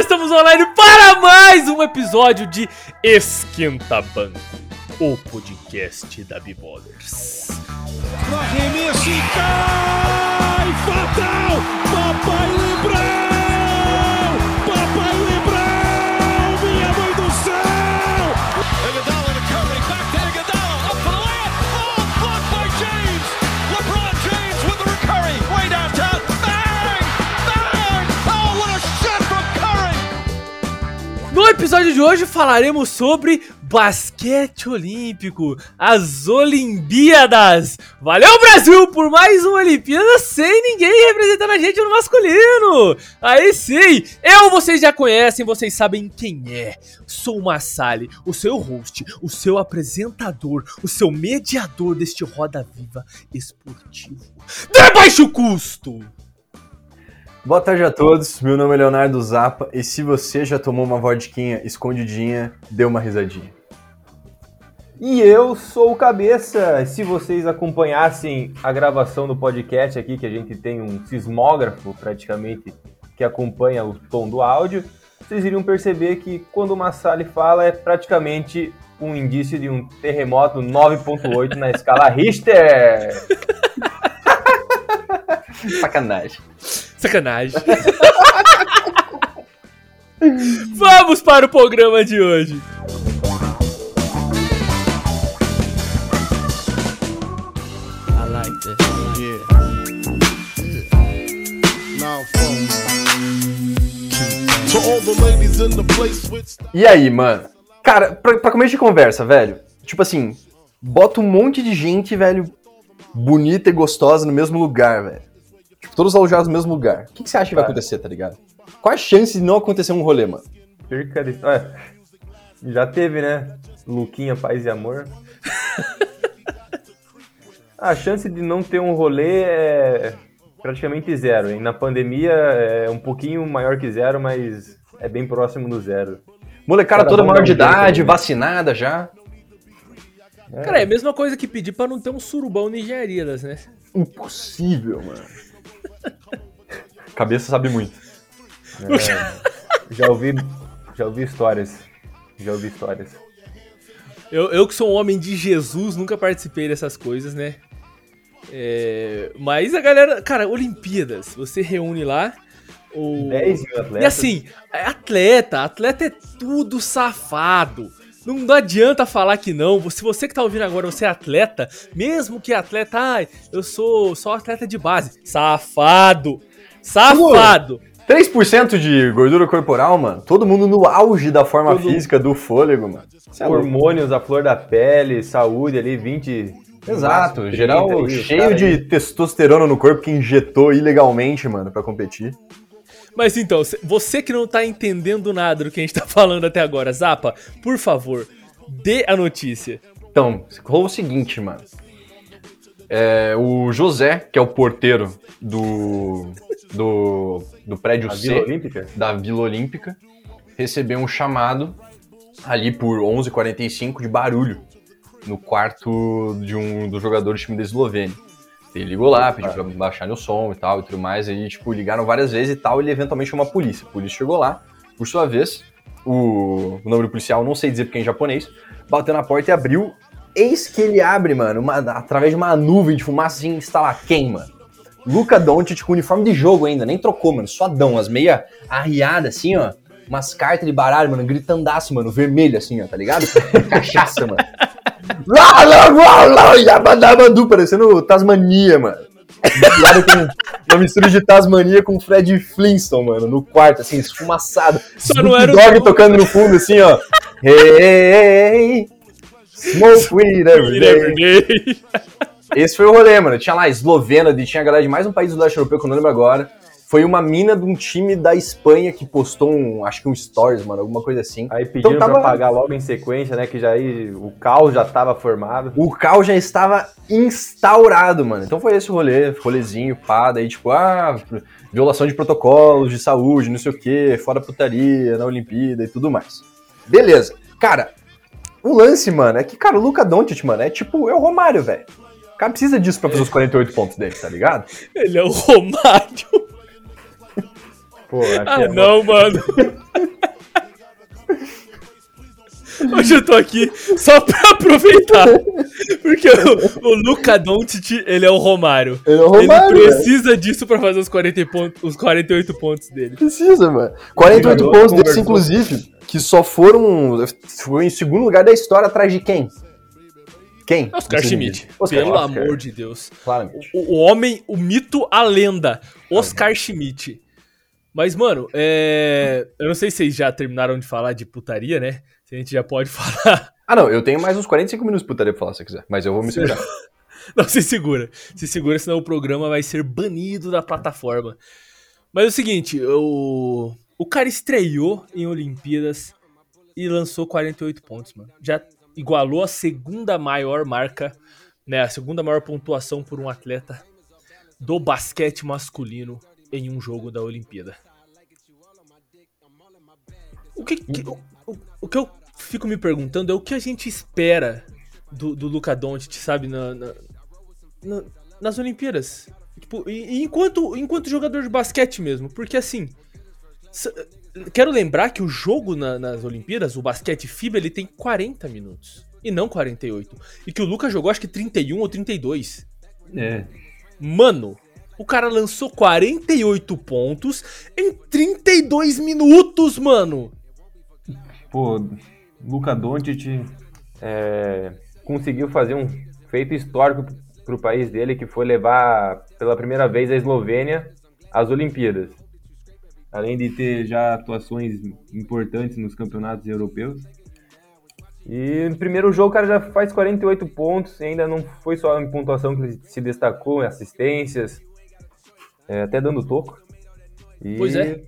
estamos online para mais um episódio de Esquenta Banco, o podcast da Bibolers. Arremesso e cai! Fatal! Papai! Episódio de hoje falaremos sobre basquete olímpico, as Olimpíadas. Valeu Brasil por mais uma Olimpíada sem ninguém representando a gente no masculino. Aí sim, eu vocês já conhecem, vocês sabem quem é. Sou o Massali, o seu host, o seu apresentador, o seu mediador deste Roda Viva esportivo de baixo custo. Boa tarde a todos, meu nome é Leonardo Zappa e se você já tomou uma vodquinha escondidinha, dê uma risadinha. E eu sou o Cabeça. Se vocês acompanhassem a gravação do podcast aqui, que a gente tem um sismógrafo praticamente que acompanha o tom do áudio, vocês iriam perceber que quando o Massali fala é praticamente um indício de um terremoto 9.8 na escala Richter. Sacanagem. Sacanagem. Vamos para o programa de hoje. I like this. Now, To all the ladies in the place with E aí, mano? Cara, pra, pra começo de conversa, velho, tipo assim, bota um monte de gente, velho, bonita e gostosa no mesmo lugar, velho. Tipo, todos alojados no mesmo lugar. O que, que você acha que vai acontecer, tá ligado? Qual a chance de não acontecer um rolê, mano? Perca de... Ué, já teve, né? Luquinha, paz e amor. A chance de não ter um rolê é praticamente zero. E na pandemia é um pouquinho maior que zero, mas é bem próximo do zero. Molecada toda maior de dar um jeito idade, vacinada já. Cara, é a mesma coisa que pedir pra não ter um surubão nigerianas, né? Impossível, mano. Cabeça sabe muito. Já ouvi, já ouvi histórias. Já ouvi histórias. Eu, eu que sou um homem de Jesus, nunca participei dessas coisas, né? É, mas a galera, cara, Olimpíadas, você reúne lá o 10 mil atletas. E assim, é atleta, atleta é tudo safado. Não, não adianta falar que não. Se você que tá ouvindo agora, você é atleta, mesmo que atleta, ai, eu sou só atleta de base. Safado. Safado. 3% de gordura corporal, mano. Todo mundo no auge da forma Todo- física, do fôlego, mano. É. Hormônios, a flor da pele, saúde ali, 20. Exato, 30 geral cheio de aí. testosterona no corpo que injetou ilegalmente, mano, pra competir. Mas então, você que não tá entendendo nada do que a gente tá falando até agora, Zapa, por favor, dê a notícia. Então, rolou o seguinte, mano. É, o José, que é o porteiro do, do, do prédio A C Vila Olímpica? da Vila Olímpica, recebeu um chamado ali por 11h45 de barulho no quarto de um dos jogadores do time da Eslovênia. Ele ligou lá, pediu pra baixar o som e tal e tudo mais. Aí, tipo, ligaram várias vezes e tal. Ele eventualmente chamou a polícia. A polícia chegou lá. Por sua vez, o, o nome do policial, não sei dizer porque é em japonês, bateu na porta e abriu. Eis que ele abre, mano, uma- através de uma nuvem de fumaça, assim, lá quem, mano? Luca Doncic com uniforme de jogo ainda, nem trocou, mano. Suadão, as meia arriadas, assim, ó. Umas cartas de baralho, mano, gritandaço, mano, vermelho, assim, ó, tá ligado? Cachaça, mano. Lá, lá, lá, lá, yabadabadu, parecendo Tasmania, mano. Com uma mistura de Tasmania com Fred Flintstone, mano, no quarto, assim, esfumaçado. Só não era o Dog som. tocando no fundo, assim, ó. Hey, smoke weed every day. Esse foi o rolê, mano. Tinha lá eslovena, tinha a galera de mais um país do leste europeu, que eu não lembro agora. Foi uma mina de um time da Espanha que postou um, acho que um stories, mano, alguma coisa assim. Aí pediram Então tava- pra pagar logo em sequência, né? Que já aí o caos já tava formado. O caos já estava instaurado, mano. Então foi esse o rolê, rolezinho, pá, daí tipo, ah, violação de protocolos de saúde, não sei o quê, fora putaria na Olimpíada e tudo mais. Beleza. Cara, o lance, mano, é que, cara, o Luca Doncic, mano, é tipo, é o Romário, velho. O cara precisa disso pra fazer os 48 pontos dele, tá ligado? Ele é o Romário. Pô, Ah, não, mano. Hoje eu tô aqui só pra aproveitar. Porque o, o Luca Doncic, ele é o Romário. Ele é o Romário, Ele precisa disso pra fazer os, 40 pontos, os 48 pontos dele. Precisa, mano. 48 Jogador pontos conversou. desse, inclusive, que só foram. Foi em segundo lugar da história atrás de quem? Quem? Oscar Schmidt. Oscar, Pelo Oscar. amor de Deus. Claramente. O, o homem, o mito, a lenda. Oscar Schmidt. Mas, mano, é... eu não sei se vocês já terminaram de falar de putaria, né? Se a gente já pode falar. Ah, não, eu tenho mais uns 45 minutos de putaria pra falar se você quiser, mas eu vou me segurar. Não, se segura. Se segura, senão o programa vai ser banido da plataforma. Mas é o seguinte, o, o cara estreou em Olimpíadas e lançou 48 pontos, mano. Já igualou a segunda maior marca, né? A segunda maior pontuação por um atleta do basquete masculino em um jogo da Olimpíada. O que, que- o, o- o que eu fico me perguntando é o que a gente espera do, do Luca Doncic, sabe, na, na- na- nas Olimpíadas. Tipo, e, e enquanto, enquanto jogador de basquete mesmo, porque assim, quero lembrar que o jogo na- nas Olimpíadas, o basquete FIBA, ele tem 40 minutos e não 48. E que o Luca jogou acho que 31 ou 32. É. Mano, o cara lançou 48 pontos em 32 minutos, mano. Pô, Luca Doncic é, conseguiu fazer um feito histórico pro país dele, que foi levar pela primeira vez a Eslovênia às Olimpíadas. Além de ter já atuações importantes nos campeonatos europeus. E no primeiro jogo o cara já faz 48 pontos, e ainda não foi só em pontuação que ele se destacou, em assistências, é, até dando toco. E- Pois é.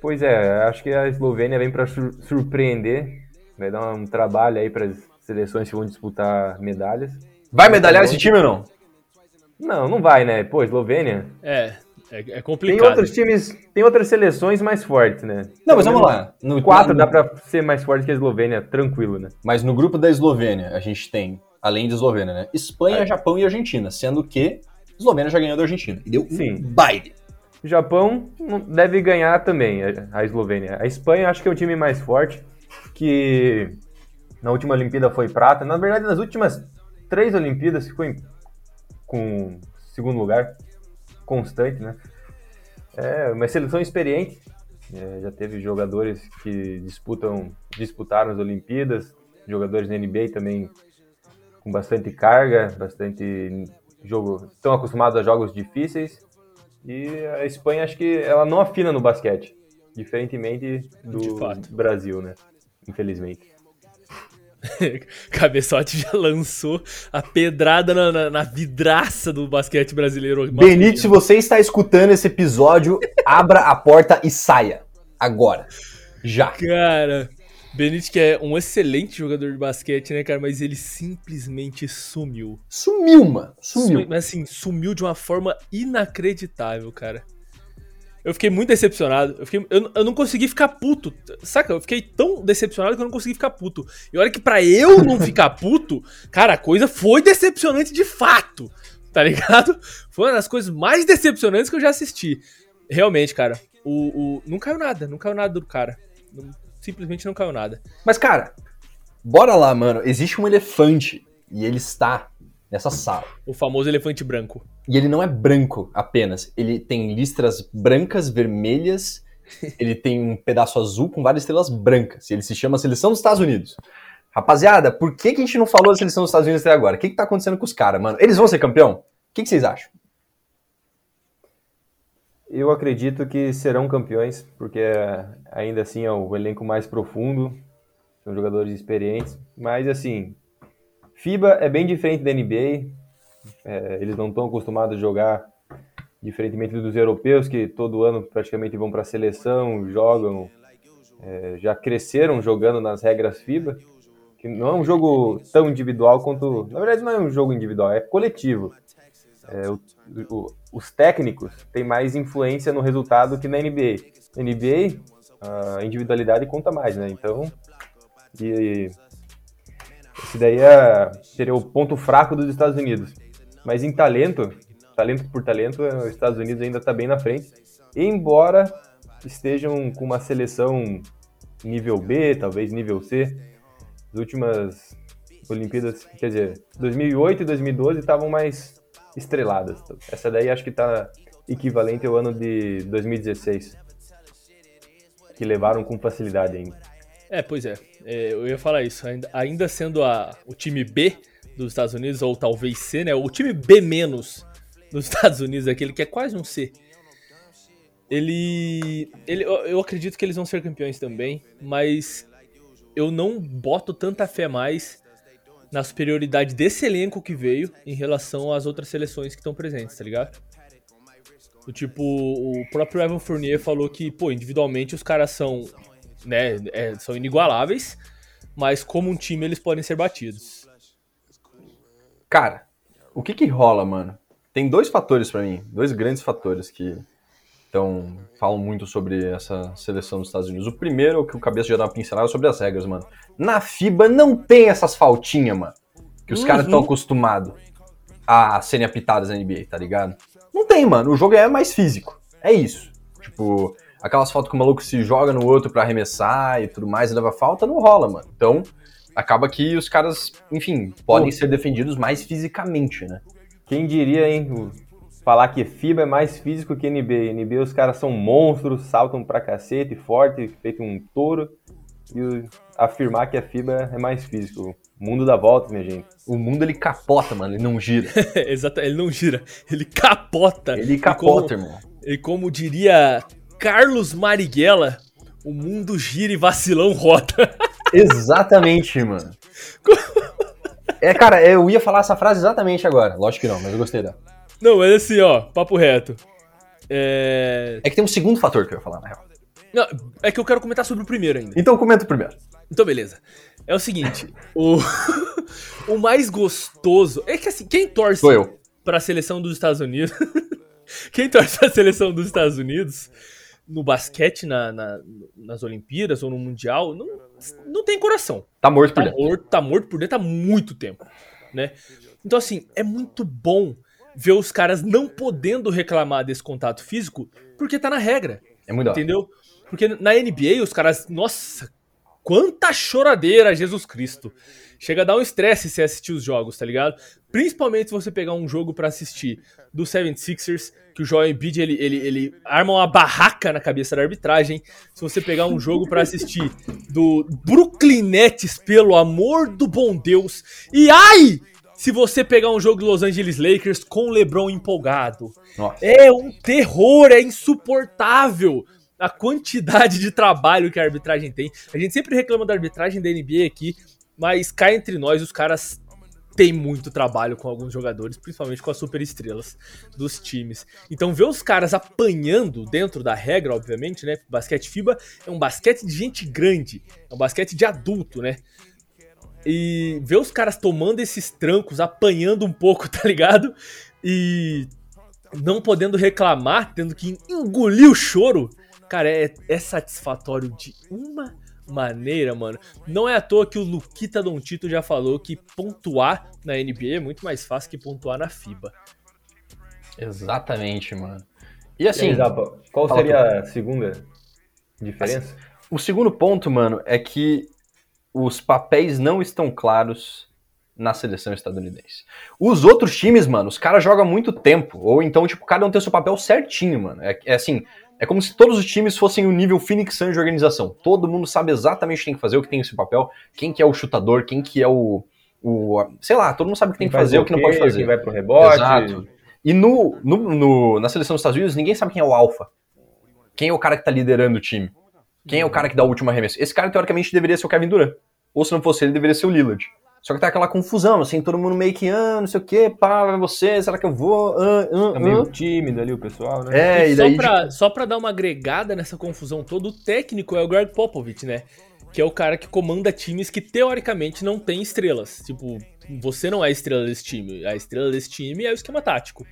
Pois é, acho que a Eslovênia vem para surpreender, vai dar um trabalho aí para as seleções que vão disputar medalhas. Vai medalhar esse time ou não? Não, não vai, né? Pô, Eslovênia. É, é, é Tem complicado. outros times, tem outras seleções mais fortes, né? Não, mas vamos lá. No, Quatro no- dá pra ser mais forte que a Eslovênia, tranquilo, né? Mas no grupo da Eslovênia, a gente tem, além de Eslovênia, né? Espanha, Japão e Argentina. Sendo que Eslovênia já ganhou da Argentina. E deu Sim. um baile. O Japão deve ganhar também, a- a Eslovênia. A Espanha acho que é o time mais forte, que na última Olimpíada foi prata. Na verdade, nas últimas três Olimpíadas ficou em- com segundo lugar, constante, né? É uma seleção experiente. É, já teve jogadores que disputam, disputaram as Olimpíadas, jogadores da NBA também com bastante carga, bastante jogo, estão acostumados a jogos difíceis. E a Espanha acho que ela não afina no basquete, diferentemente do. Brasil, né? Infelizmente. Cabeçote já lançou a pedrada na, na- na vidraça do basquete brasileiro. Benite, se você está escutando esse episódio, abra a porta e saia. Agora. Já. Cara, Benite que é um excelente jogador de basquete, né, cara? Mas ele simplesmente sumiu. Sumiu, mano. Sumiu. Sumi- Mas assim, sumiu de uma forma inacreditável, cara. Eu fiquei muito decepcionado. Eu, fiquei- eu- eu não consegui ficar puto. Saca? Eu fiquei tão decepcionado que eu não consegui ficar puto. E olha que pra eu não ficar puto, cara, a coisa foi decepcionante de fato. Tá ligado? Foi uma das coisas mais decepcionantes que eu já assisti. Realmente, cara. O, o- não caiu nada. Não caiu nada do cara. Não- simplesmente não caiu nada. Mas, cara, bora lá, mano. Existe um elefante e ele está nessa sala. O famoso elefante branco. E ele não é branco apenas. Ele tem listras brancas, vermelhas. ele tem um pedaço azul com várias estrelas brancas. E ele se chama Seleção dos Estados Unidos. Rapaziada, por que, que a gente não falou da Seleção dos Estados Unidos até agora? O que, que tá acontecendo com os caras, mano? Eles vão ser campeão? O que, que vocês acham? Eu acredito que serão campeões, porque é, ainda assim é o elenco mais profundo, são jogadores experientes, mas assim, FIBA é bem diferente da NBA, é, eles não estão acostumados a jogar diferentemente dos europeus, que todo ano praticamente vão para a seleção, jogam, é, já cresceram jogando nas regras FIBA, que não é um jogo tão individual quanto. Na verdade, não é um jogo individual, é coletivo. É, o- o- os técnicos têm mais influência no resultado que na NBA. Na NBA, a individualidade conta mais, né? Então, e, esse daí é, seria o ponto fraco dos Estados Unidos. Mas em talento, talento por talento, os Estados Unidos ainda está bem na frente. Embora estejam com uma seleção nível B, talvez nível C. As últimas Olimpíadas, quer dizer, 2008 e 2012 estavam mais estreladas. Essa daí acho que está equivalente ao ano de 2016, que levaram com facilidade ainda. É, pois é. É, eu ia falar isso. Ainda, ainda sendo a, o time B dos Estados Unidos, ou talvez C, né? O time B menos dos Estados Unidos, aquele que é quase um C. Ele. ele eu acredito que eles vão ser campeões também, mas eu não boto tanta fé mais na superioridade desse elenco que veio em relação às outras seleções que estão presentes, tá ligado? O tipo, o próprio Evan Fournier falou que, pô, individualmente os caras são, né, é, são inigualáveis, mas como um time eles podem ser batidos. Cara, o que que rola, mano? Tem dois fatores pra mim, dois grandes fatores que então falam muito sobre essa seleção dos Estados Unidos. O primeiro, que o cabeça já dá uma pincelada sobre as regras, mano. Na FIBA não tem essas faltinhas, mano, que os Uhum. caras estão acostumados a serem apitadas na NBA, tá ligado? Não tem, mano. O jogo é mais físico. É isso. Tipo, aquelas faltas que o maluco se joga no outro pra arremessar e tudo mais e leva falta, não rola, mano. Então, acaba que os caras, enfim, podem Pô. ser defendidos mais fisicamente, né? Quem diria, hein? o- Falar que FIBA é mais físico que NBA. NBA os caras são monstros, saltam pra cacete, forte, feito um touro. E afirmar que a FIBA é mais físico. O mundo dá voltas, minha gente. O mundo ele capota, mano, ele não gira. Exato, ele não gira, ele capota. Ele E capota, como- irmão. E como diria Carlos Marighella, o mundo gira e vacilão rota. Exatamente, mano. É, cara, eu ia falar essa frase exatamente agora. Lógico que não, mas eu gostei dela. Não, mas assim, ó, papo reto. É... É que tem um segundo fator que eu ia falar, na real. Não, é que eu quero comentar sobre o primeiro ainda. Então comenta primeiro. Então, beleza. É o seguinte, o... o mais gostoso... É que assim, quem torce Sou eu. pra seleção dos Estados Unidos... quem torce pra seleção dos Estados Unidos no basquete, na, na- nas Olimpíadas ou no Mundial, não, não tem coração. Tá morto por tá dentro. morto, tá morto por dentro há muito tempo, né? Então, assim, é muito bom ver os caras não podendo reclamar desse contato físico porque tá na regra, É muito entendeu? Porque na NBA os caras, nossa, quanta choradeira, Jesus Cristo. Chega a dar um estresse se assistir os jogos, tá ligado? Principalmente se você pegar um jogo pra assistir do 76ers, que o Joel Embiid, ele, ele, ele arma uma barraca na cabeça da arbitragem. Se você pegar um jogo pra assistir do Brooklyn Nets, pelo amor do bom Deus. E ai! Se você pegar um jogo do Los Angeles Lakers com o LeBron empolgado. Nossa. É um terror, é insuportável a quantidade de trabalho que a arbitragem tem. A gente sempre reclama da arbitragem da NBA aqui, mas cá entre nós, os caras têm muito trabalho com alguns jogadores, principalmente com as superestrelas dos times. Então ver os caras apanhando dentro da regra, obviamente, né? Basquete FIBA é um basquete de gente grande, é um basquete de adulto, né? E ver os caras tomando esses trancos, apanhando um pouco, tá ligado? E não podendo reclamar, tendo que engolir o choro, cara, é, é satisfatório de uma maneira, mano. Não é à toa que o Luquita Dontito já falou que pontuar na NBA é muito mais fácil que pontuar na FIBA. Exatamente, mano. E E assim, aí, Zapa, qual fala seria a segunda diferença? o segundo ponto, mano, é que os papéis não estão claros na seleção estadunidense. Os outros times, mano, os caras jogam há muito tempo. Ou então, tipo, cada um tem o seu papel certinho, mano. É, é assim, é como se todos os times fossem o nível Phoenix Suns de organização. Todo mundo sabe exatamente o que tem que fazer, o que tem esse papel, quem que é o chutador, quem que é o. o sei lá, todo mundo sabe o que tem que faz fazer, o que não pode fazer. Quem vai pro rebote. Exato. E no, no, no- na seleção dos Estados Unidos, ninguém sabe quem é o alfa. Quem é o cara que tá liderando o time. Quem é o cara que dá o último arremesso. Esse cara, teoricamente, deveria ser o Kevin Durant. Ou se não fosse ele, deveria ser o Lillard. Só que tá aquela confusão, assim, todo mundo meio que, ah, não sei o quê, pá, vai você, será que eu vou? Ah, ah, Tá meio ah. tímido ali o pessoal, né? É, E e só, daí. pra, só pra dar uma agregada nessa confusão toda, o técnico é o Greg Popovich, né? Que é o cara que comanda times que teoricamente não tem estrelas. Tipo, você não é a estrela desse time. A estrela desse time é o esquema tático.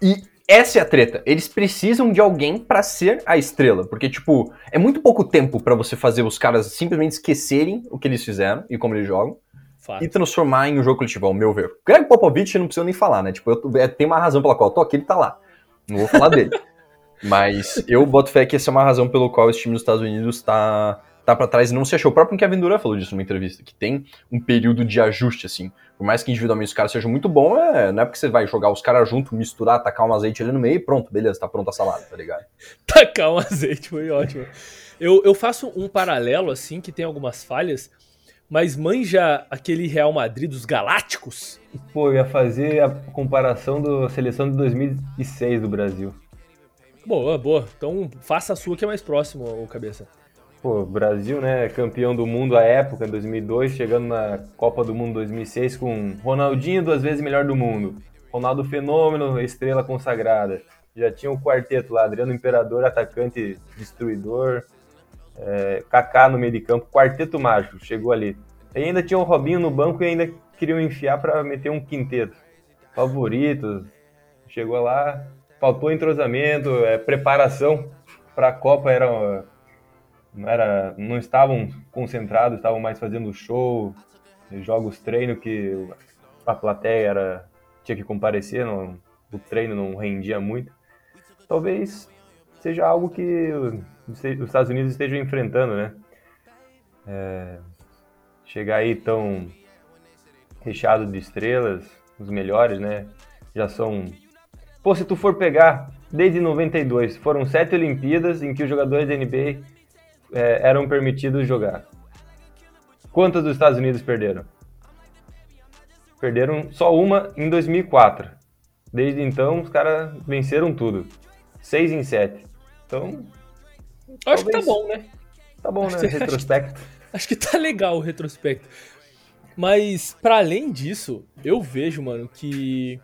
E essa é a treta. Eles precisam de alguém pra ser a estrela. Porque, tipo, é muito pouco tempo pra você fazer os caras simplesmente esquecerem o que eles fizeram e como eles jogam. Fato. e transformar em um jogo coletivo, ao meu ver. Greg Popovich não preciso nem falar, né? Tipo, eu, é, tem uma razão pela qual eu tô aqui, ele tá lá. Não vou falar dele. Mas eu boto fé que essa é uma razão pelo qual esse time dos Estados Unidos tá, tá pra trás e não se achou. O próprio Kevin Durant falou disso numa entrevista, que tem um período de ajuste, assim. Por mais que individualmente os caras sejam muito bons, é, não é porque você vai jogar os caras junto, misturar, tacar um azeite ali no meio e pronto, beleza, tá pronta a salada, tá ligado? Tacar um azeite, foi ótimo. Eu, eu faço um paralelo, assim, que tem algumas falhas, mas manja aquele Real Madrid dos Galácticos? Pô, eu ia fazer a comparação da seleção de 2006 do Brasil. Boa, boa. Então faça a sua que é mais próximo, ô cabeça. Pô, Brasil, né, campeão do mundo à época, em 2002, chegando na Copa do Mundo 2006 com Ronaldinho, duas vezes melhor do mundo. Ronaldo Fenômeno, estrela consagrada. Já tinha o quarteto lá, Adriano Imperador, atacante destruidor, é, Kaká no meio de campo, quarteto mágico, chegou ali. E ainda tinha o Robinho no banco e ainda queriam enfiar para meter um quinteto. Favoritos, chegou lá, faltou entrosamento, é, preparação para a Copa era não era não estavam concentrados, estavam mais fazendo show, jogos treino que a plateia era tinha que comparecer, não, o treino não rendia muito. Talvez seja algo que os Estados Unidos estejam enfrentando, né? É, chegar aí tão recheado de estrelas, os melhores, né? Já são. Pô, se tu for pegar desde 92, foram sete Olimpíadas em que os jogadores da NBA é, eram permitidos jogar. Quantas dos Estados Unidos perderam? Perderam só uma em 2004. Desde então, os caras venceram tudo. Seis em sete. Então, acho que tá Talvez. bom, né? tá bom, Acho né? que- acho que- Retrospecto. Acho que tá legal o retrospecto. Mas, pra além disso, eu vejo, mano, que.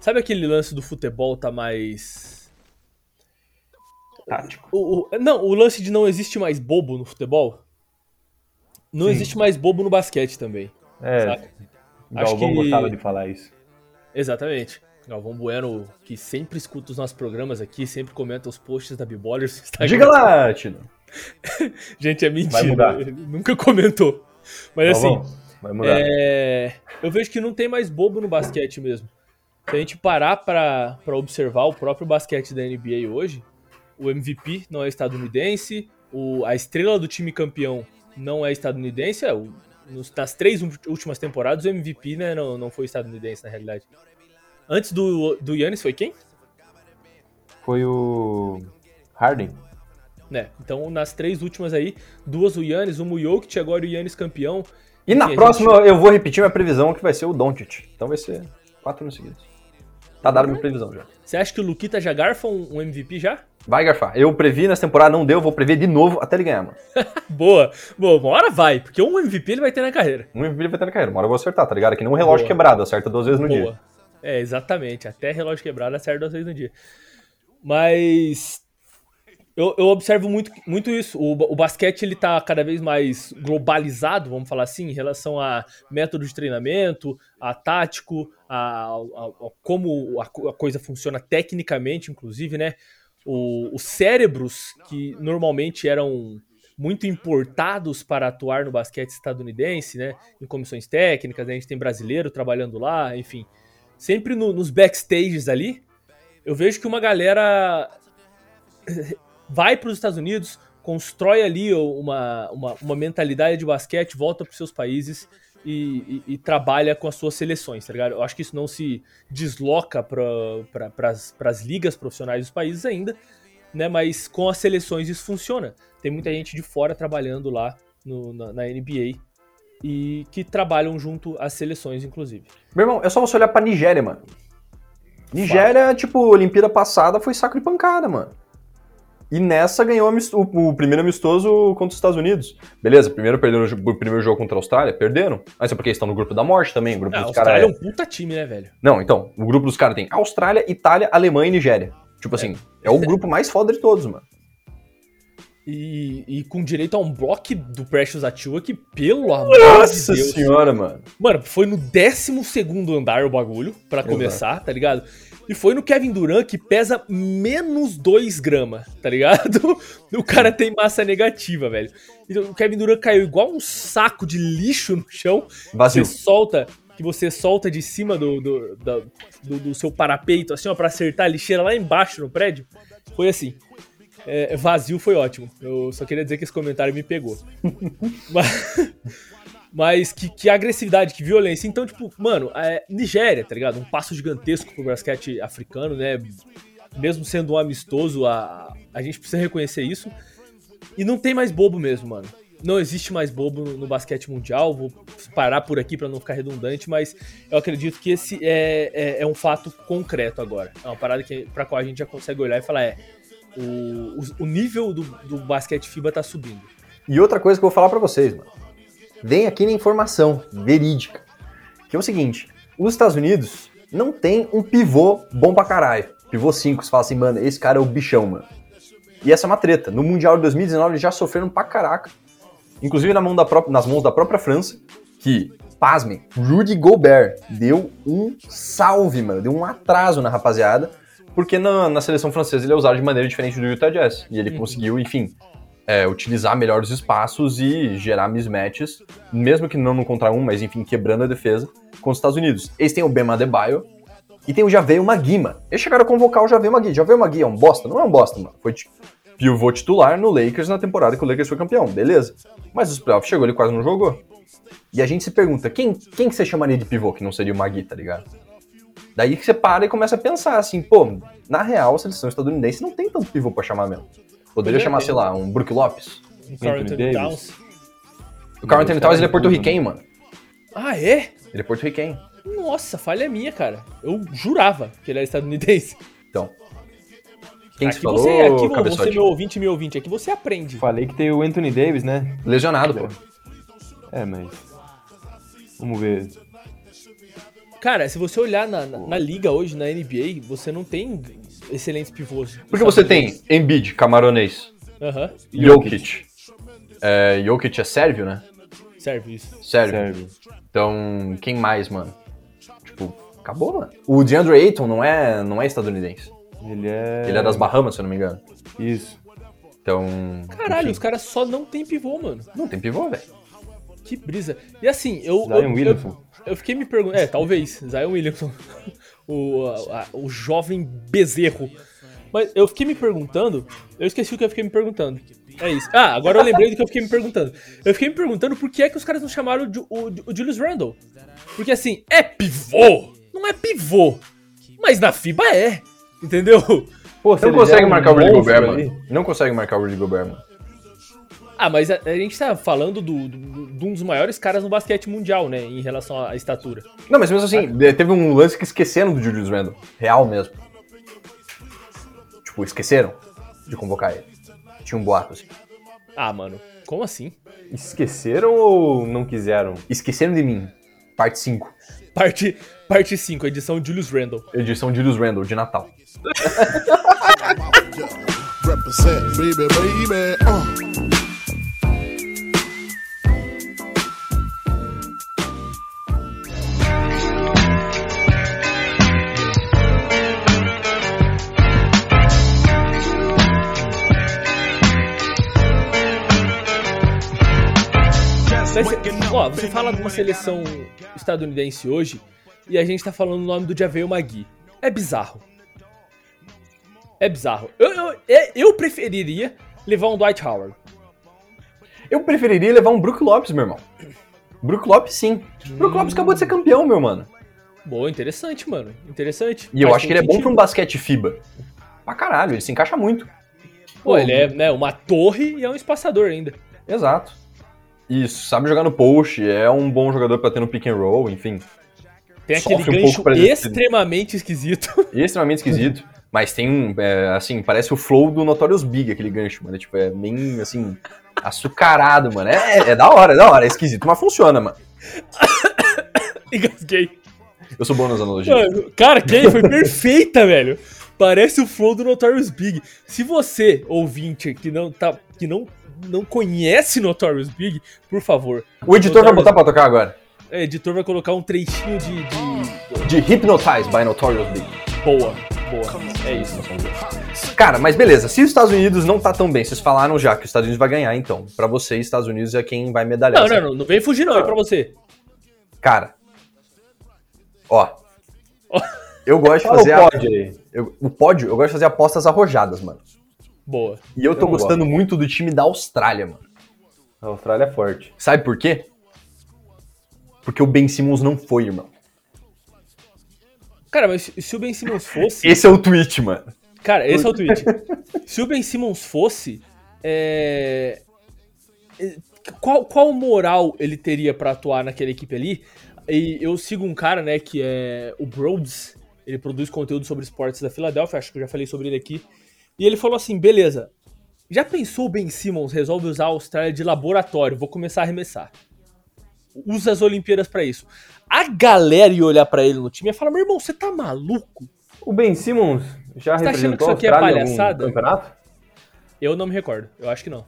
Sabe aquele lance do futebol tá mais. Tático. O, o- não, o lance de não existe mais bobo no futebol? Não Sim. existe mais bobo no basquete também. É? Acho Galvão que- gostava de falar isso. Exatamente. Galvão Bueno, que sempre escuta os nossos programas aqui, sempre comenta os posts da Bibolers. Diga lá, Tino. Gente, é Vai mentira. mudar. Ele nunca comentou. Mas Galvão, assim, vai mudar. É, eu vejo que não tem mais bobo no basquete mesmo. Se a gente parar pra, pra observar o próprio basquete da NBA hoje, o MVP não é estadunidense, o, a estrela do time campeão não é estadunidense. é, o- nos- nas três últimas temporadas, o MVP né, não, não foi estadunidense, na realidade. Antes do, do Yannis foi quem? Foi o Harden. Né? Então, nas três últimas aí, duas o Yannis, uma o Jokic, agora o Yannis campeão. E na Enfim, a próxima eu vou repetir minha previsão que vai ser o Doncic. Então vai ser quatro anos seguidos. Tá dado minha previsão já. Você acha que o Luquita já garfa um MVP já? Vai garfar. Eu previ nessa temporada, não deu, vou prever de novo até ele ganhar, mano. Boa, boa, uma hora vai, porque um MVP ele vai ter na carreira. Um MVP ele vai ter na carreira, uma hora eu vou acertar, tá ligado? Que nem um relógio Boa. quebrado, acerta duas vezes no dia. Boa. É, exatamente. Até relógio quebrado acerta duas vezes no dia. Mas eu, eu observo muito, muito isso. O, o basquete ele tá cada vez mais globalizado, vamos falar assim, em relação a método de treinamento, a tático, a, a- a- como a, a coisa funciona tecnicamente, inclusive, né? O- os cérebros que normalmente eram muito importados para atuar no basquete estadunidense, né? Em comissões técnicas, né, a gente tem brasileiro trabalhando lá, enfim. Sempre no- nos backstages ali, eu vejo que uma galera vai para os Estados Unidos, constrói ali uma, uma, uma mentalidade de basquete, volta para os seus países e, e- e trabalha com as suas seleções, tá ligado? Eu acho que isso não se desloca para as ligas profissionais dos países ainda, né? Mas com as seleções isso funciona. Tem muita gente de fora trabalhando lá no- na, na NBA e que trabalham junto às seleções, inclusive. Meu irmão, é só você olhar pra Nigéria, mano. Nigéria, tipo, Olimpíada passada foi saco de pancada, mano. E nessa ganhou o, o primeiro amistoso contra os Estados Unidos. Beleza, primeiro perderam o, o primeiro jogo contra a Austrália, perderam. Mas é porque eles estão no grupo da morte também. O grupo Ah, dos caras Austrália é é... um puta time, né, velho? Não, então, o grupo dos caras tem Austrália, Itália, Alemanha e Nigéria. Tipo assim, é o grupo mais foda de todos, mano. E, e com direito a um bloco do Precious Atua que, pelo amor de Deus. senhora, mano. Mano, foi no 12 andar o bagulho, pra começar, tá ligado? E foi no Kevin Durant que pesa menos 2 gramas, tá ligado? O cara tem massa negativa, velho. Então, o Kevin Durant caiu igual um saco de lixo no chão. Vazio. Você solta, que você solta de cima do, do, da- do, do seu parapeito, assim, ó, pra acertar a lixeira lá embaixo no prédio. foi assim. É, vazio foi ótimo. Eu só queria dizer que esse comentário me pegou. mas mas que, que agressividade, que violência. Então, tipo, mano, é, Nigéria, tá ligado? Um passo gigantesco pro basquete africano, né? Mesmo sendo um amistoso, a, a gente precisa reconhecer isso. E não tem mais bobo mesmo, mano. Não existe mais bobo no, no basquete mundial. Vou parar por aqui para não ficar redundante, mas eu acredito que esse é, é, é, um fato concreto agora. É uma parada que, pra qual a gente já consegue olhar e falar: é, o, o, o nível do, do basquete FIBA tá subindo. E outra coisa que eu vou falar para vocês, mano. Vem aqui na informação verídica. Que é o seguinte: os Estados Unidos não tem um pivô bom pra caralho. Pivô 5, você fala assim, mano, esse cara é o bichão, mano. E essa é uma treta. No Mundial de 2019 eles já sofreram pra caraca. Inclusive na mão da própria, nas mãos da própria França, que, pasmem, Rudy Gobert deu um salve, mano. Deu um atraso na rapaziada. Porque na, na seleção francesa ele é usado de maneira diferente do Utah Jazz. E ele Uhum. conseguiu, enfim, é, utilizar melhor os espaços e gerar mismatches, mesmo que não no contra um, mas enfim, quebrando a defesa com os Estados Unidos. Eles têm o Bema Adebayo e tem o Javeio Magui, mano. Eles chegaram a convocar o Javeio Magui. Javeio Magui é um bosta? Não é um bosta, mano. Foi ti- pivô titular no Lakers na temporada que o Lakers foi campeão, beleza. Mas os playoffs chegou, ele quase não jogou. E a gente se pergunta, quem, quem que você chamaria de pivô que não seria o Magui, tá ligado? Daí que você para e começa a pensar assim, pô, na real a seleção estadunidense não tem tanto pivô pra chamar mesmo. Poderia é, chamar, sei lá, um Brook Lopes. O Carl Anthony Anthony Davis. Towns. O Carl Não, Anthony os Towns ele é porto-riquenho, mano. Ah, é? Ele é porto-riquenho. Nossa, falha minha, cara. Eu jurava que ele era estadunidense. Então. Quem que aqui você falou, você, aqui você, cabeçote? meu ouvinte, meu ouvinte, aqui você aprende. Falei que tem o Anthony Davis, né? Lesionado, pô. É, mas. Vamos ver. Cara, se você olhar na, na- na liga hoje, na NBA, você não tem excelentes pivôs. Porque você tem Embiid, camaronês, Aham, Jokic. É, Jokic é sérvio, né? serve isso. Sérvio. Serve. Então, quem mais, mano? Tipo, acabou, mano. O DeAndre Ayton não é, não é estadunidense. Ele é. Ele é das Bahamas, se eu não me engano. Isso. Então. Caralho, enfim, os caras só não tem pivô, mano. Não tem pivô, velho. Que brisa. E assim, eu. Zion eu, Williamson. Eu, eu fiquei me perguntando. É, talvez. Zion Williamson. o, a- o jovem bezerro. Mas eu fiquei me perguntando. Eu esqueci o que eu fiquei me perguntando. É isso. Ah, agora eu lembrei do que eu fiquei me perguntando. Eu fiquei me perguntando por que é que os caras não chamaram o, o, o Julius Randle. Porque assim, é pivô. Não é pivô. Mas na FIBA é. Entendeu? Pô, se Não consegue um marcar o Rudy Gobert, mano. Não consegue marcar o Rudy Gobert, mano. Ah, mas a, a gente tá falando do, do- de um dos maiores caras no basquete mundial, né? Em relação à estatura. Não, mas mesmo assim, eh, teve um lance que esqueceram do Julius Randle. Real mesmo. Tipo, esqueceram de convocar ele. Tinha um boato, assim. Ah, mano, como assim? Esqueceram ou não quiseram? Esqueceram de mim. Parte 5. Parte, parte 5, edição Julius Randle. Edição Julius Randle, de Natal. Represent, baby, baby. Mas, ó, você fala de uma seleção estadunidense hoje e a gente tá falando o nome do Javeio Magui. É bizarro. É bizarro. Eu, eu, é- eu preferiria levar um Dwight Howard. Eu preferiria levar um Brook Lopes, meu irmão. Brook Lopes, sim. Brook Lopes acabou de ser campeão, meu mano. Boa, interessante, mano. Interessante. E eu acho que ele é bom pra um basquete FIBA. Pra caralho, ele se encaixa muito. Pô, ele é né, uma torre e é um espaçador ainda. Exato. Isso, sabe jogar no post, é um bom jogador pra ter no pick and roll, enfim. Tem aquele um gancho extremamente esquisito. Extremamente esquisito. Mas tem um, é, assim, parece o flow do Notorious Big, aquele gancho, mano. Tipo, é bem, assim, açucarado, mano. É, é da hora, é da hora, é esquisito, mas funciona, mano. Engasguei. Eu sou bom nas analogias. Mano, cara, que foi perfeita, velho. Parece o flow do Notorious Big. Se você, ouvinte, que não tá, que não, não conhece Notorious Big, por favor. O editor vai Notorious- botar pra tocar agora. O editor vai colocar um trechinho de, de... De Hypnotize by Notorious Big. boa, boa. É isso. Cara, mas beleza, se os Estados Unidos não tá tão bem, vocês falaram já que os Estados Unidos vai ganhar, então. Pra vocês, Estados Unidos é quem vai medalhar. Não, não, não, não vem fugir não, é pra você. Cara. Ó. Ó. Eu gosto de fazer o a- pódio aí. eu- o pódio, eu gosto de fazer apostas arrojadas, mano. Boa. E eu tô Eu não gostando muito do time da Austrália, mano. A Austrália é forte. Sabe por quê? Porque o Ben Simmons não foi, irmão. Cara, mas se- o Ben Simmons fosse. Esse é o tweet, mano. Cara, esse é o tweet. Se o Ben Simmons fosse. é, é, Qual, qual moral ele teria pra atuar naquela equipe ali? E eu sigo um cara, né, que é o Broads. Ele produz conteúdo sobre esportes da Filadélfia, acho que eu já falei sobre ele aqui. E ele falou assim: beleza, já pensou o Ben Simmons resolve usar a Austrália de laboratório? Vou começar a arremessar. Usa as Olimpíadas pra isso. A galera ia olhar pra ele no time e ia falar: meu irmão, você tá maluco? O Ben Simmons já Você tá achando que isso aqui é palhaçada? campeonato? Eu não me recordo, eu acho que não.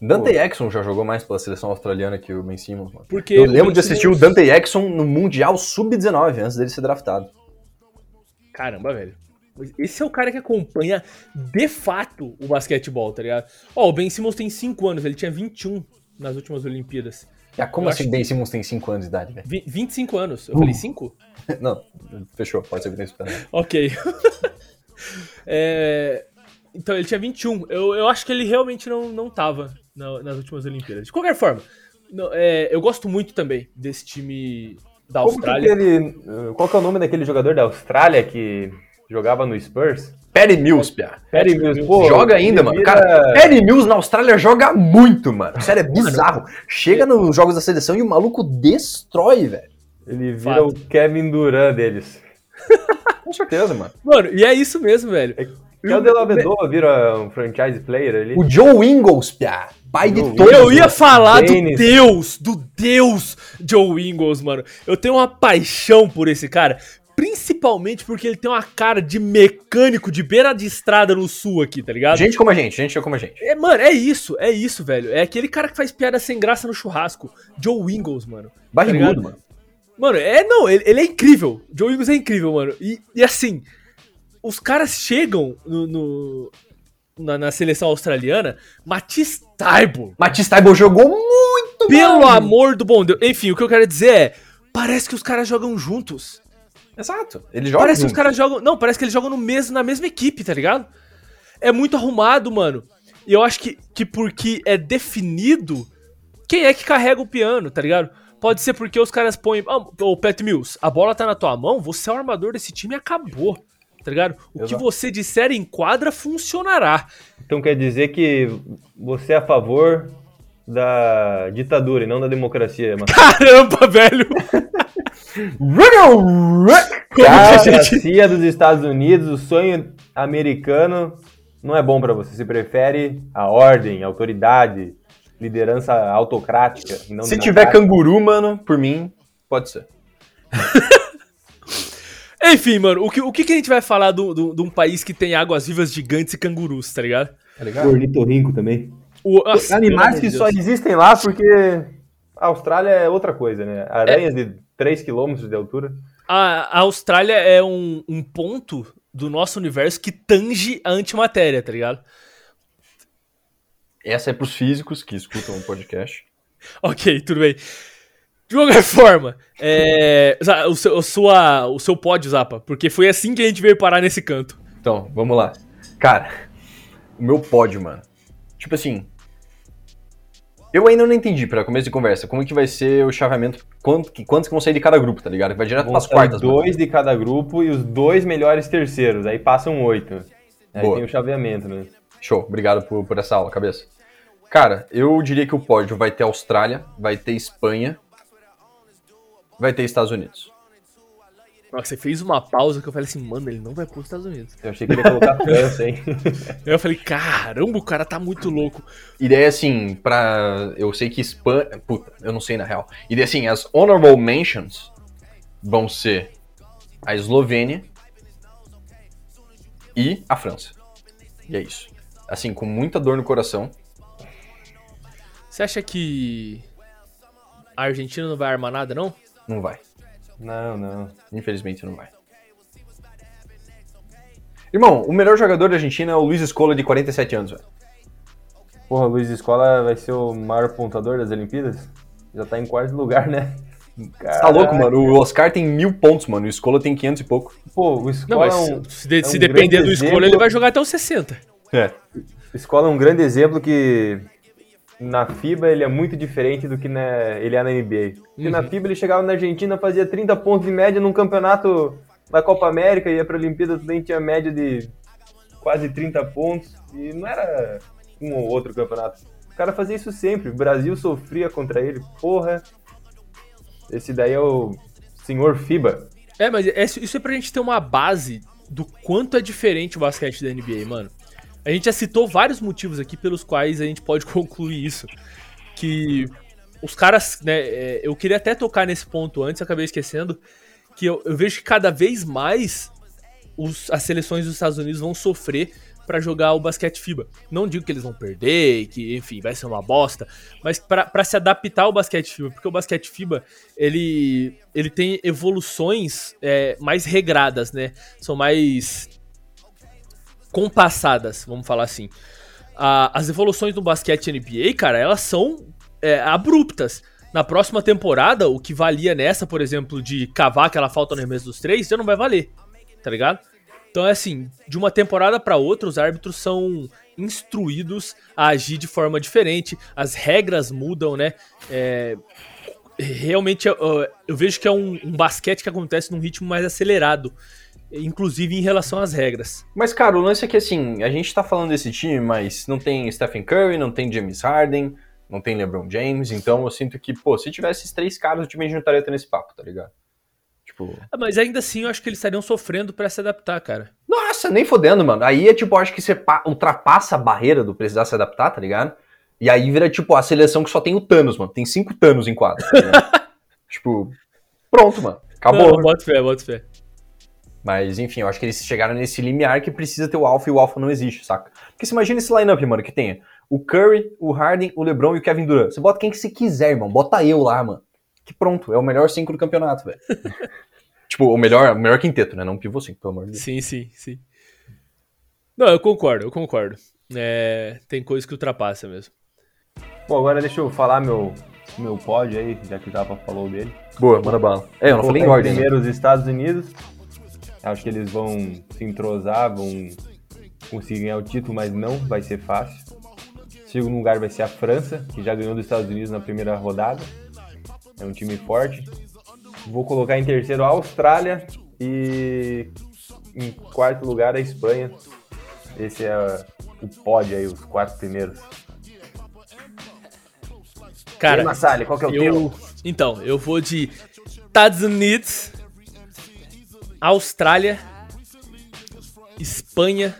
Dante Exxon já jogou mais pela seleção australiana que o Ben Simmons, mano. Porque Eu lembro Ben de assistir Simmons- o Dante Exxon no Mundial Sub-19, antes dele ser draftado. Caramba, velho. Esse é o cara que acompanha de fato o basquetebol, tá ligado? Ó, o Ben Simmons tem 5 anos, ele tinha 21 nas últimas Olimpíadas. Ah, como Eu assim acho Ben Simmons tem 5 anos de idade, velho? Vi- 25 anos. Eu Uh. falei 5? Não, fechou, pode ser que tenha esperado. Ok. É, Então, ele tinha 21. Eu, eu acho que ele realmente não, não tava na- nas últimas Olimpíadas. De qualquer forma, não, é, eu gosto muito também desse time da Como que Austrália. uh, qual que é o nome daquele jogador da Austrália que jogava no Spurs? Perry Mills, pia. Perry Mills. Pô, joga ainda, mano. vira- Cara, Perry Mills na Austrália joga muito, mano. Sério, é bizarro. Chega nos jogos da seleção e o maluco destrói, velho. Ele vira Fato. o Kevin Durant deles. Com certeza, mano. Mano, e é isso mesmo, velho. Que é o Delavedova vira um franchise player ali. O Joe Ingles, pia. Pai de todos. Eu ia falar do. Deus, do Deus Joe Ingles, mano. Eu tenho uma paixão por esse cara. Principalmente porque ele tem uma cara de mecânico de beira de estrada no sul aqui, tá ligado? Gente como a gente, gente como a gente. É, mano, é isso, é isso, velho. É aquele cara que faz piada sem graça no churrasco. Joe Ingles, mano. Barrigudo, ligado? mano. Mano, é não, ele, ele é incrível. Joe Ingles é incrível, mano. E, e assim, os caras chegam no, no- na, na seleção australiana, Matisse Taibo. Matisse Taibo jogou muito, Pelo mano. amor do bom Deus. Enfim, o que eu quero dizer é. Parece que os caras jogam juntos. Exato. Ele joga parece que os caras jogam. Não, parece que eles jogam no mesmo, na mesma equipe, tá ligado? É muito arrumado, mano. E eu acho que, que porque é definido quem é que carrega o piano, tá ligado? Pode ser porque os caras põem. Ah, ô, Pat Mills, a bola tá na tua mão, você é o armador desse time e acabou. Tá ligado? O que Exato. você disser em quadra funcionará. Então quer dizer que você é a favor da ditadura e não da democracia, mano. Caramba, velho! Democracia dos Estados Unidos, o sonho americano não é bom pra você. Você prefere a ordem, a autoridade, liderança autocrática e não Se tiver canguru, mano, por mim, pode ser. Enfim, mano, o que, o que, que a gente vai falar do- do- de um país que tem águas vivas gigantes e cangurus, tá ligado? Tá ligado? Ornitorrinco também. O, Animais que só existem lá porque a Austrália é outra coisa, né? Aranhas de 3 km de altura. A, a Austrália é um, um ponto do nosso universo que tange a antimatéria, tá ligado? Essa é pros físicos que escutam o podcast. Ok, tudo bem. De qualquer forma, é, o, seu, sua, o seu pódio, Zapa, porque foi assim que a gente veio parar nesse canto. Então, vamos lá. Cara, o meu pódio, mano. Tipo assim. Eu ainda não entendi, pra começo de conversa, como que vai ser o chaveamento, quanto, que- quantos que vão sair de cada grupo, tá ligado? Vai direto pras quartas, mano. dois de cada grupo e os dois melhores terceiros. Aí passam oito. Aí Boa. tem o chaveamento, né? Show, obrigado por, por essa aula, cabeça. Cara, eu diria que o pódio vai ter Austrália, vai ter Espanha, vai ter Estados Unidos. Nossa, você fez uma pausa que eu falei assim, mano, ele não vai pros Estados Unidos. Eu achei que ele ia colocar a França, hein? Aí eu falei, caramba, o cara tá muito louco. E daí, assim, pra. Eu sei que Espanha. Puta, eu não sei na real. E daí, assim, as honorable mentions vão ser a Eslovênia e a França. E é isso. Assim, com muita dor no coração. Você acha que a Argentina não vai armar nada, não? Não vai. Não, não. Infelizmente não vai. Irmão, o melhor jogador da Argentina é o Luiz Escola, de 47 anos, velho. Porra, o Luiz Escola vai ser o maior pontuador das Olimpíadas? Já tá em quarto lugar, né? Você tá louco, mano? O Oscar tem mil pontos, mano. O Escola tem 500 e pouco. Pô, o Não, Escola mas é um, se, de- é se um depender grande do exemplo. ele vai jogar até os 60. É. o Escola é um grande exemplo que na FIBA ele é muito diferente do que na, ele é na NBA. Porque na Uhum. FIBA ele chegava na Argentina, fazia 30 pontos de média num campeonato da Copa América, ia pra Olimpíada, também tinha média de quase 30 pontos. E não era um ou outro campeonato. O cara fazia isso sempre. O Brasil sofria contra ele. Porra. Esse daí é o senhor FIBA. É, mas é- isso é pra gente ter uma base do quanto é diferente o basquete da NBA, mano. A gente já citou vários motivos aqui pelos quais a gente pode concluir isso. Que os caras, né, é, eu queria até tocar nesse ponto antes, acabei esquecendo, que eu, eu vejo que cada vez mais os- as seleções dos Estados Unidos vão sofrer pra jogar o basquete FIBA. Não digo que eles vão perder, que enfim, vai ser uma bosta, mas pra se adaptar ao basquete FIBA, porque o basquete FIBA, ele, ele tem evoluções é, mais regradas, né? São mais compassadas, vamos falar assim. A- as evoluções do basquete NBA, cara, elas são é, abruptas. Na próxima temporada, o que valia nessa, por exemplo, de cavar aquela falta no arremesso dos três, já não vai valer, tá ligado? Então é assim, de uma temporada pra outra, os árbitros são instruídos a agir de forma diferente, as regras mudam, né? É, realmente eu, eu vejo que é um, um basquete que acontece num ritmo mais acelerado, inclusive em relação às regras. Mas, cara, o lance é que, assim, a gente tá falando desse time, mas não tem Stephen Curry, não tem James Harden, não tem LeBron James, então eu sinto que, pô, se tivesse esses três caras, o time a gente não estaria tendo esse papo, tá ligado? Tipo... Ah, Mas ainda assim, eu acho que eles estariam sofrendo pra se adaptar, cara. Nossa, nem fodendo, mano. Aí é tipo, acho que você pa- ultrapassa a barreira do precisar se adaptar, tá ligado? E aí vira, tipo, a seleção que só tem o Thanos, mano. Tem cinco Thanos em quadro, tá tipo, pronto, mano. Acabou. Não, bota fé, bota fé. Mas, enfim, eu acho que eles chegaram nesse limiar que precisa ter o Alpha e o Alpha não existe, saca? Porque você imagina esse lineup, mano, que tenha o Curry, o Harden, o LeBron e o Kevin Durant. Você bota quem que você quiser, irmão. Bota eu lá, mano. Que pronto, é o melhor cinco do campeonato, velho. tipo, o melhor, o melhor quinteto, né? Não o pivô cinco, pelo amor de Deus. Sim, sim, sim. Não, eu concordo, eu concordo. É, tem coisa que ultrapassa mesmo. Bom, agora deixa eu falar meu, meu pódio aí, já que o Japa falou dele. Boa, manda bala. É, eu não falei em ordem, né? Primeiro os Estados Unidos. Acho que eles vão se entrosar, vão conseguir ganhar o título, mas não vai ser fácil. Segundo lugar vai ser a França, que já ganhou dos Estados Unidos na primeira rodada. É um time forte. Vou colocar em terceiro a Austrália e em quarto lugar a Espanha. Esse é o pódio aí, os quatro primeiros. Cara, e aí, Massali, qual que é o teu? eu. Então, eu vou de Estados Unidos, Austrália, Espanha.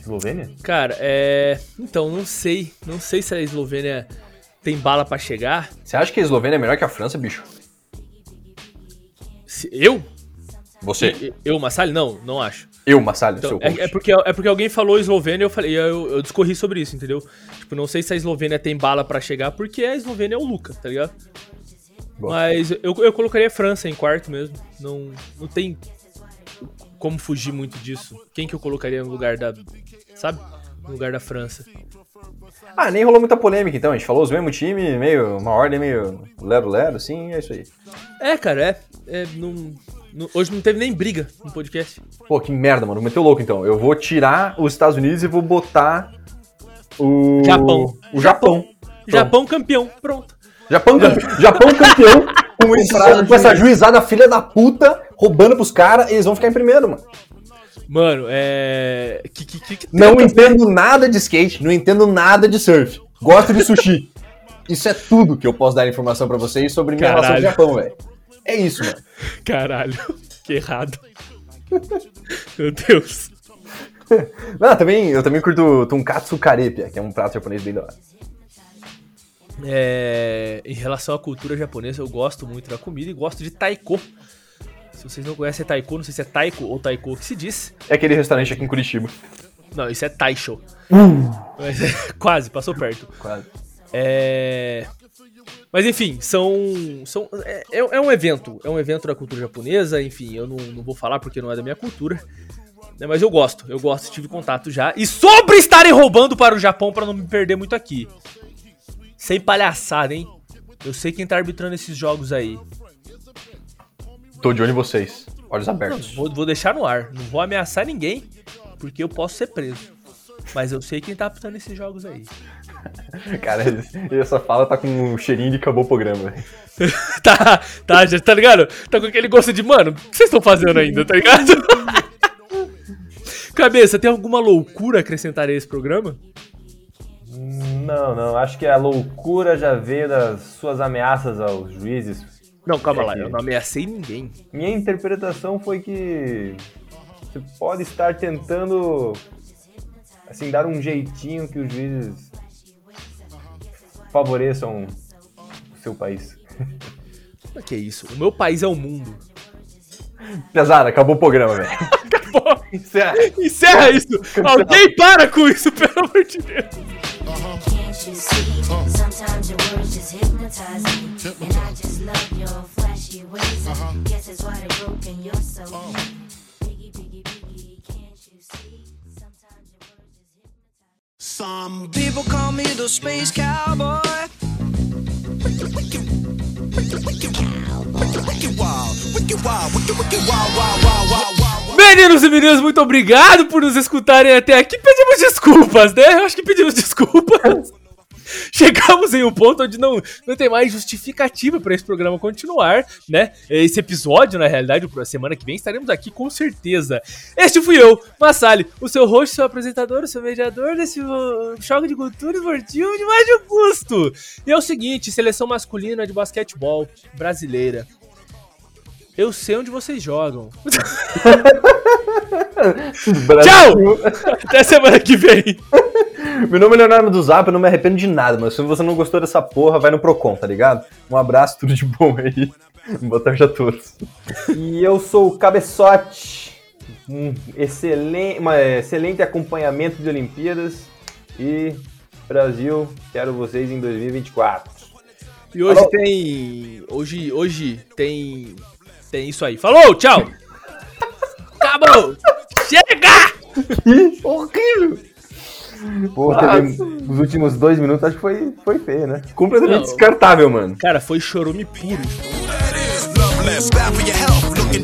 Eslovênia? Cara, é. Então, não sei. Não sei se a Eslovênia tem bala pra chegar. Você acha que a Eslovênia é melhor que a França, bicho? Se- Eu? Você. Eu, Massali? Não, não acho. Eu, Massalho, Então, seu é, é porque, é porque alguém falou Eslovênia eu falei, eu, eu discorri sobre isso, entendeu? Tipo, não sei se a Eslovênia tem bala pra chegar, porque a Eslovênia é o Luca, tá ligado? Boa. Mas eu, eu colocaria a França em quarto mesmo. Não, não tem como fugir muito disso. Quem que eu colocaria no lugar da. Sabe? No lugar da França. Ah, nem rolou muita polêmica, então. A gente falou os mesmos times, meio. Uma ordem meio lero-lero, assim, é isso aí. É, cara, é. é não, não- hoje não teve nem briga no podcast. Pô, que merda, mano. Meteu louco, então. Eu vou tirar os Estados Unidos e vou botar o. Japão. O Japão. Japão campeão, pronto. Japão, Japão campeão com, esse- com essa juiz. juizada filha da puta roubando pros caras e eles vão ficar em primeiro, mano. Mano, é. Que, que, que, Não entendo nada de skate, não entendo nada de surf. Gosto de sushi. Isso é tudo que eu posso dar informação pra vocês sobre minha relação com o Caralho. Japão, velho. É isso, mano. Caralho, que errado. Meu Deus. Não, também, eu também curto Tonkatsu Karepia, que é um prato japonês bem da hora. É, em relação à cultura japonesa, eu gosto muito da comida e gosto de taiko. Se vocês não conhecem taiko, não sei se é taiko ou taiko que se diz. É aquele restaurante aqui em Curitiba. Não, isso é taisho. Mas é, quase, passou perto. Quase. É... Mas enfim, são. são é, é um evento. É um evento da cultura japonesa. Enfim, eu não, não vou falar porque não é da minha cultura. né, Mas eu gosto, eu gosto, tive contato já. E sobre estarem roubando para o Japão, para não me perder muito aqui. Sem palhaçada, hein? Eu sei quem tá arbitrando esses jogos aí. Tô de olho em vocês. Olhos Não, abertos. vou, vou deixar no ar. Não vou ameaçar ninguém, porque eu posso ser preso. Mas eu sei quem tá arbitrando esses jogos aí. Cara, essa fala tá com um cheirinho de acabou o programa. tá, tá, já tá ligado? Tá com aquele gosto de, mano, o que vocês estão fazendo ainda, tá ligado? Cabeça, tem alguma loucura a acrescentar a esse programa? Não, não. Acho que a loucura já veio das suas ameaças aos juízes. Não, calma É lá, que- eu não ameacei ninguém. Minha interpretação foi que você pode estar tentando assim dar um jeitinho que os juízes favoreçam o seu país. Mas que isso? O meu país é o mundo. Pesada, acabou o programa, velho. Acabou. Encerra. Encerra isso! Alguém para com isso, pelo amor de Deus! Can't you see? Sometimes your words just hypnotize me. And I just love your flashy ways. Guess that's why they're broken. You're so. Biggie, biggie, biggie, can't you see? Sometimes your words just hypnotize Some People call me the space cowboy. wicked wild, wicked wild, wicked, wicked wild, wild, wild, wild, wild, wild. Meninos e meninas, muito obrigado por nos escutarem até aqui. Pedimos desculpas, né? Eu acho que pedimos desculpas. Chegamos em um ponto onde não, não tem mais justificativa para esse programa continuar, né? Esse episódio, na realidade, a semana que vem estaremos aqui com certeza. Este fui eu, Massali, o seu host, seu apresentador, o seu mediador desse choque de cultura esportiva de mais de custo. E é o seguinte, seleção masculina de basquetebol brasileira. Eu sei onde vocês jogam. Tchau! Até semana que vem. Meu nome é Leonardo do Zap, eu não me arrependo de nada, mas se você não gostou dessa porra, vai no Procon, tá ligado? Um abraço, tudo de bom aí. Boa tarde a todos. E eu sou o Cabeçote. Um excelente, uma excelente acompanhamento de Olimpíadas. E Brasil, quero vocês em 2024. E hoje tem. Hoje, hoje tem. Tem isso aí. Falou, tchau! Acabou! Chega! Horrível! Pô, teve, os últimos dois minutos acho que foi, foi feio, né? Completamente Não. descartável, mano. Cara, foi chorume puro. That is loveless, bad for your health. Looking